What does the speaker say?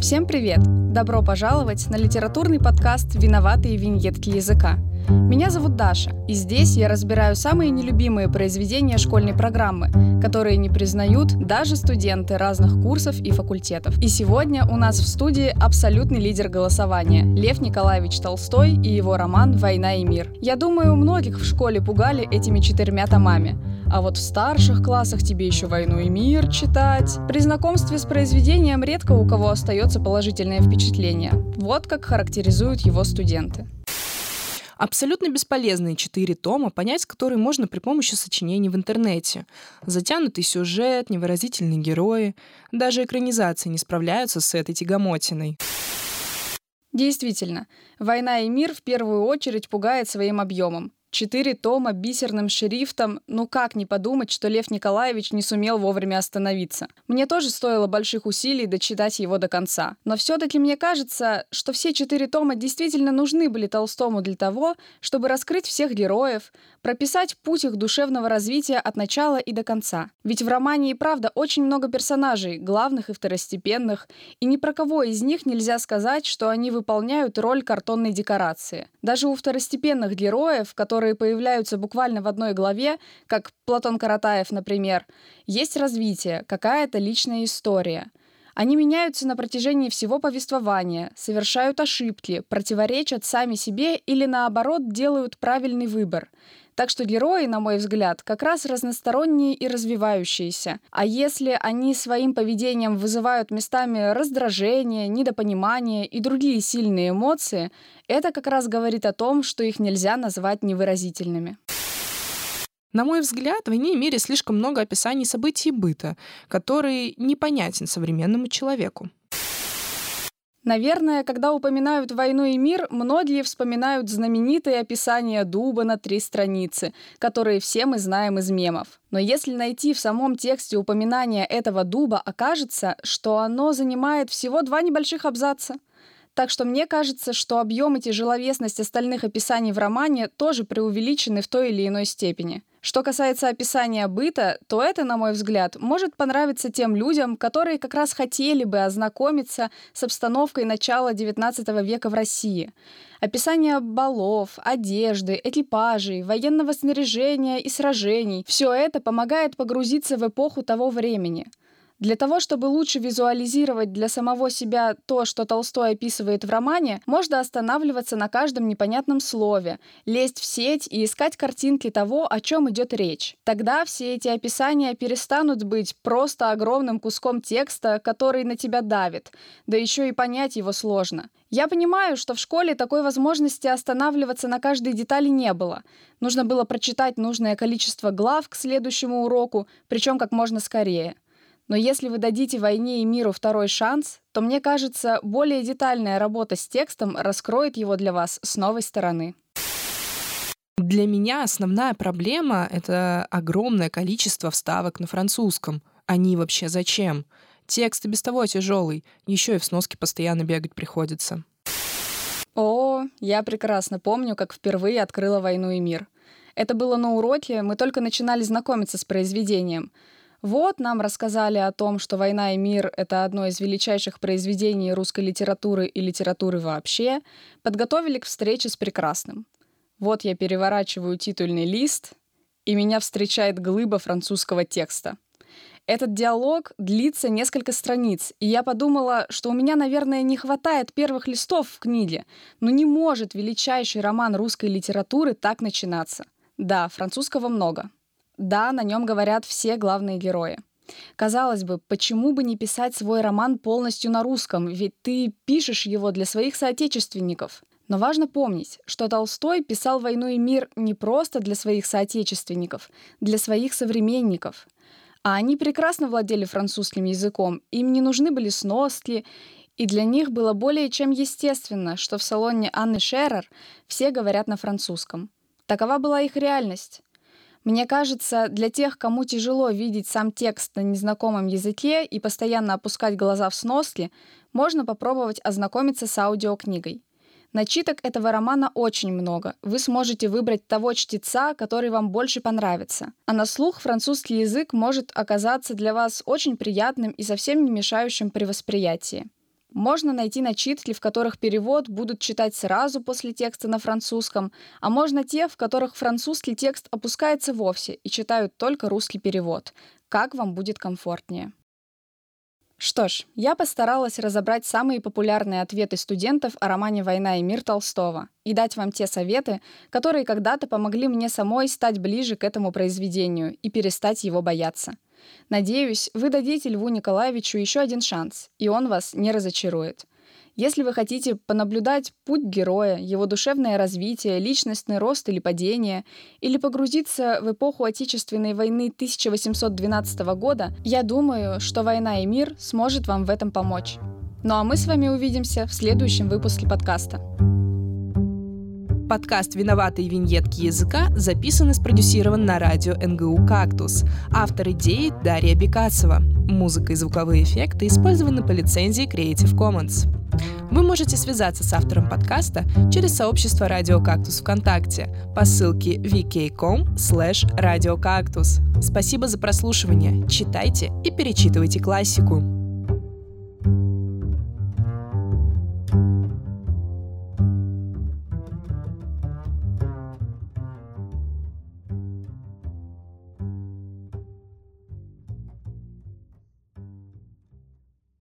Всем привет! Добро пожаловать на литературный подкаст «Виноватые виньетки языка». Меня зовут Даша, и здесь я разбираю самые нелюбимые произведения школьной программы, которые не признают даже студенты разных курсов и факультетов. И сегодня у нас в студии абсолютный лидер голосования – Лев Николаевич Толстой и его роман «Война и мир». Я думаю, многих в школе пугали этими четырьмя томами. А вот в старших классах тебе еще «Войну и мир» читать. При знакомстве с произведением редко у кого остается положительное впечатление. Вот как характеризуют его студенты. Абсолютно бесполезные четыре тома, понять которые можно при помощи сочинений в интернете. Затянутый сюжет, невыразительные герои. Даже экранизации не справляются с этой тягомотиной. Действительно, «Война и мир» в первую очередь пугает своим объемом. Четыре тома бисерным шрифтом, ну как не подумать, что Лев Николаевич не сумел вовремя остановиться. Мне тоже стоило больших усилий дочитать его до конца. Но все-таки мне кажется, что все четыре тома действительно нужны были Толстому для того, чтобы раскрыть всех героев, прописать путь их душевного развития от начала и до конца. Ведь в романе и правда очень много персонажей, главных и второстепенных, и ни про кого из них нельзя сказать, что они выполняют роль картонной декорации. Даже у второстепенных героев, которые которые появляются буквально в одной главе, как Платон Каратаев, например, есть развитие, какая-то личная история. Они меняются на протяжении всего повествования, совершают ошибки, противоречат сами себе или наоборот делают правильный выбор. Так что герои, на мой взгляд, как раз разносторонние и развивающиеся. А если они своим поведением вызывают местами раздражение, недопонимание и другие сильные эмоции, это как раз говорит о том, что их нельзя назвать невыразительными. На мой взгляд, в «Войне и мире» слишком много описаний событий быта, который непонятен современному человеку. Наверное, когда упоминают «Войну и мир», многие вспоминают знаменитые описания дуба на три страницы, которые все мы знаем из мемов. Но если найти в самом тексте упоминание этого дуба, окажется, что оно занимает всего два небольших абзаца. Так что мне кажется, что объем и тяжеловесность остальных описаний в романе тоже преувеличены в той или иной степени. Что касается описания быта, то это, на мой взгляд, может понравиться тем людям, которые как раз хотели бы ознакомиться с обстановкой начала XIX века в России. Описание балов, одежды, экипажей, военного снаряжения и сражений – все это помогает погрузиться в эпоху того времени – для того, чтобы лучше визуализировать для самого себя то, что Толстой описывает в романе, можно останавливаться на каждом непонятном слове, лезть в сеть и искать картинки того, о чем идет речь. Тогда все эти описания перестанут быть просто огромным куском текста, который на тебя давит, да еще и понять его сложно. Я понимаю, что в школе такой возможности останавливаться на каждой детали не было. Нужно было прочитать нужное количество глав к следующему уроку, причем как можно скорее. Но если вы дадите войне и миру второй шанс, то, мне кажется, более детальная работа с текстом раскроет его для вас с новой стороны. Для меня основная проблема — это огромное количество вставок на французском. Они вообще зачем? Текст и без того тяжелый, еще и в сноске постоянно бегать приходится. О, я прекрасно помню, как впервые открыла «Войну и мир». Это было на уроке, мы только начинали знакомиться с произведением — вот нам рассказали о том, что «Война и мир» — это одно из величайших произведений русской литературы и литературы вообще, подготовили к встрече с прекрасным. Вот я переворачиваю титульный лист, и меня встречает глыба французского текста. Этот диалог длится несколько страниц, и я подумала, что у меня, наверное, не хватает первых листов в книге, но не может величайший роман русской литературы так начинаться. Да, французского много, да, на нем говорят все главные герои. Казалось бы, почему бы не писать свой роман полностью на русском, ведь ты пишешь его для своих соотечественников. Но важно помнить, что Толстой писал «Войну и мир» не просто для своих соотечественников, для своих современников. А они прекрасно владели французским языком, им не нужны были сноски, и для них было более чем естественно, что в салоне Анны Шерер все говорят на французском. Такова была их реальность. Мне кажется, для тех, кому тяжело видеть сам текст на незнакомом языке и постоянно опускать глаза в сноски, можно попробовать ознакомиться с аудиокнигой. Начиток этого романа очень много. Вы сможете выбрать того чтеца, который вам больше понравится. А на слух французский язык может оказаться для вас очень приятным и совсем не мешающим при восприятии. Можно найти начитки, в которых перевод будут читать сразу после текста на французском, а можно те, в которых французский текст опускается вовсе и читают только русский перевод. Как вам будет комфортнее. Что ж, я постаралась разобрать самые популярные ответы студентов о романе «Война и мир» Толстого и дать вам те советы, которые когда-то помогли мне самой стать ближе к этому произведению и перестать его бояться. Надеюсь, вы дадите Льву Николаевичу еще один шанс, и он вас не разочарует. Если вы хотите понаблюдать путь героя, его душевное развитие, личностный рост или падение, или погрузиться в эпоху Отечественной войны 1812 года, я думаю, что «Война и мир» сможет вам в этом помочь. Ну а мы с вами увидимся в следующем выпуске подкаста. Подкаст «Виноватые виньетки языка» записан и спродюсирован на радио НГУ «Кактус». Автор идеи — Дарья Бекасова. Музыка и звуковые эффекты использованы по лицензии Creative Commons. Вы можете связаться с автором подкаста через сообщество «Радио Кактус» ВКонтакте по ссылке vk.com slash Спасибо за прослушивание. Читайте и перечитывайте классику.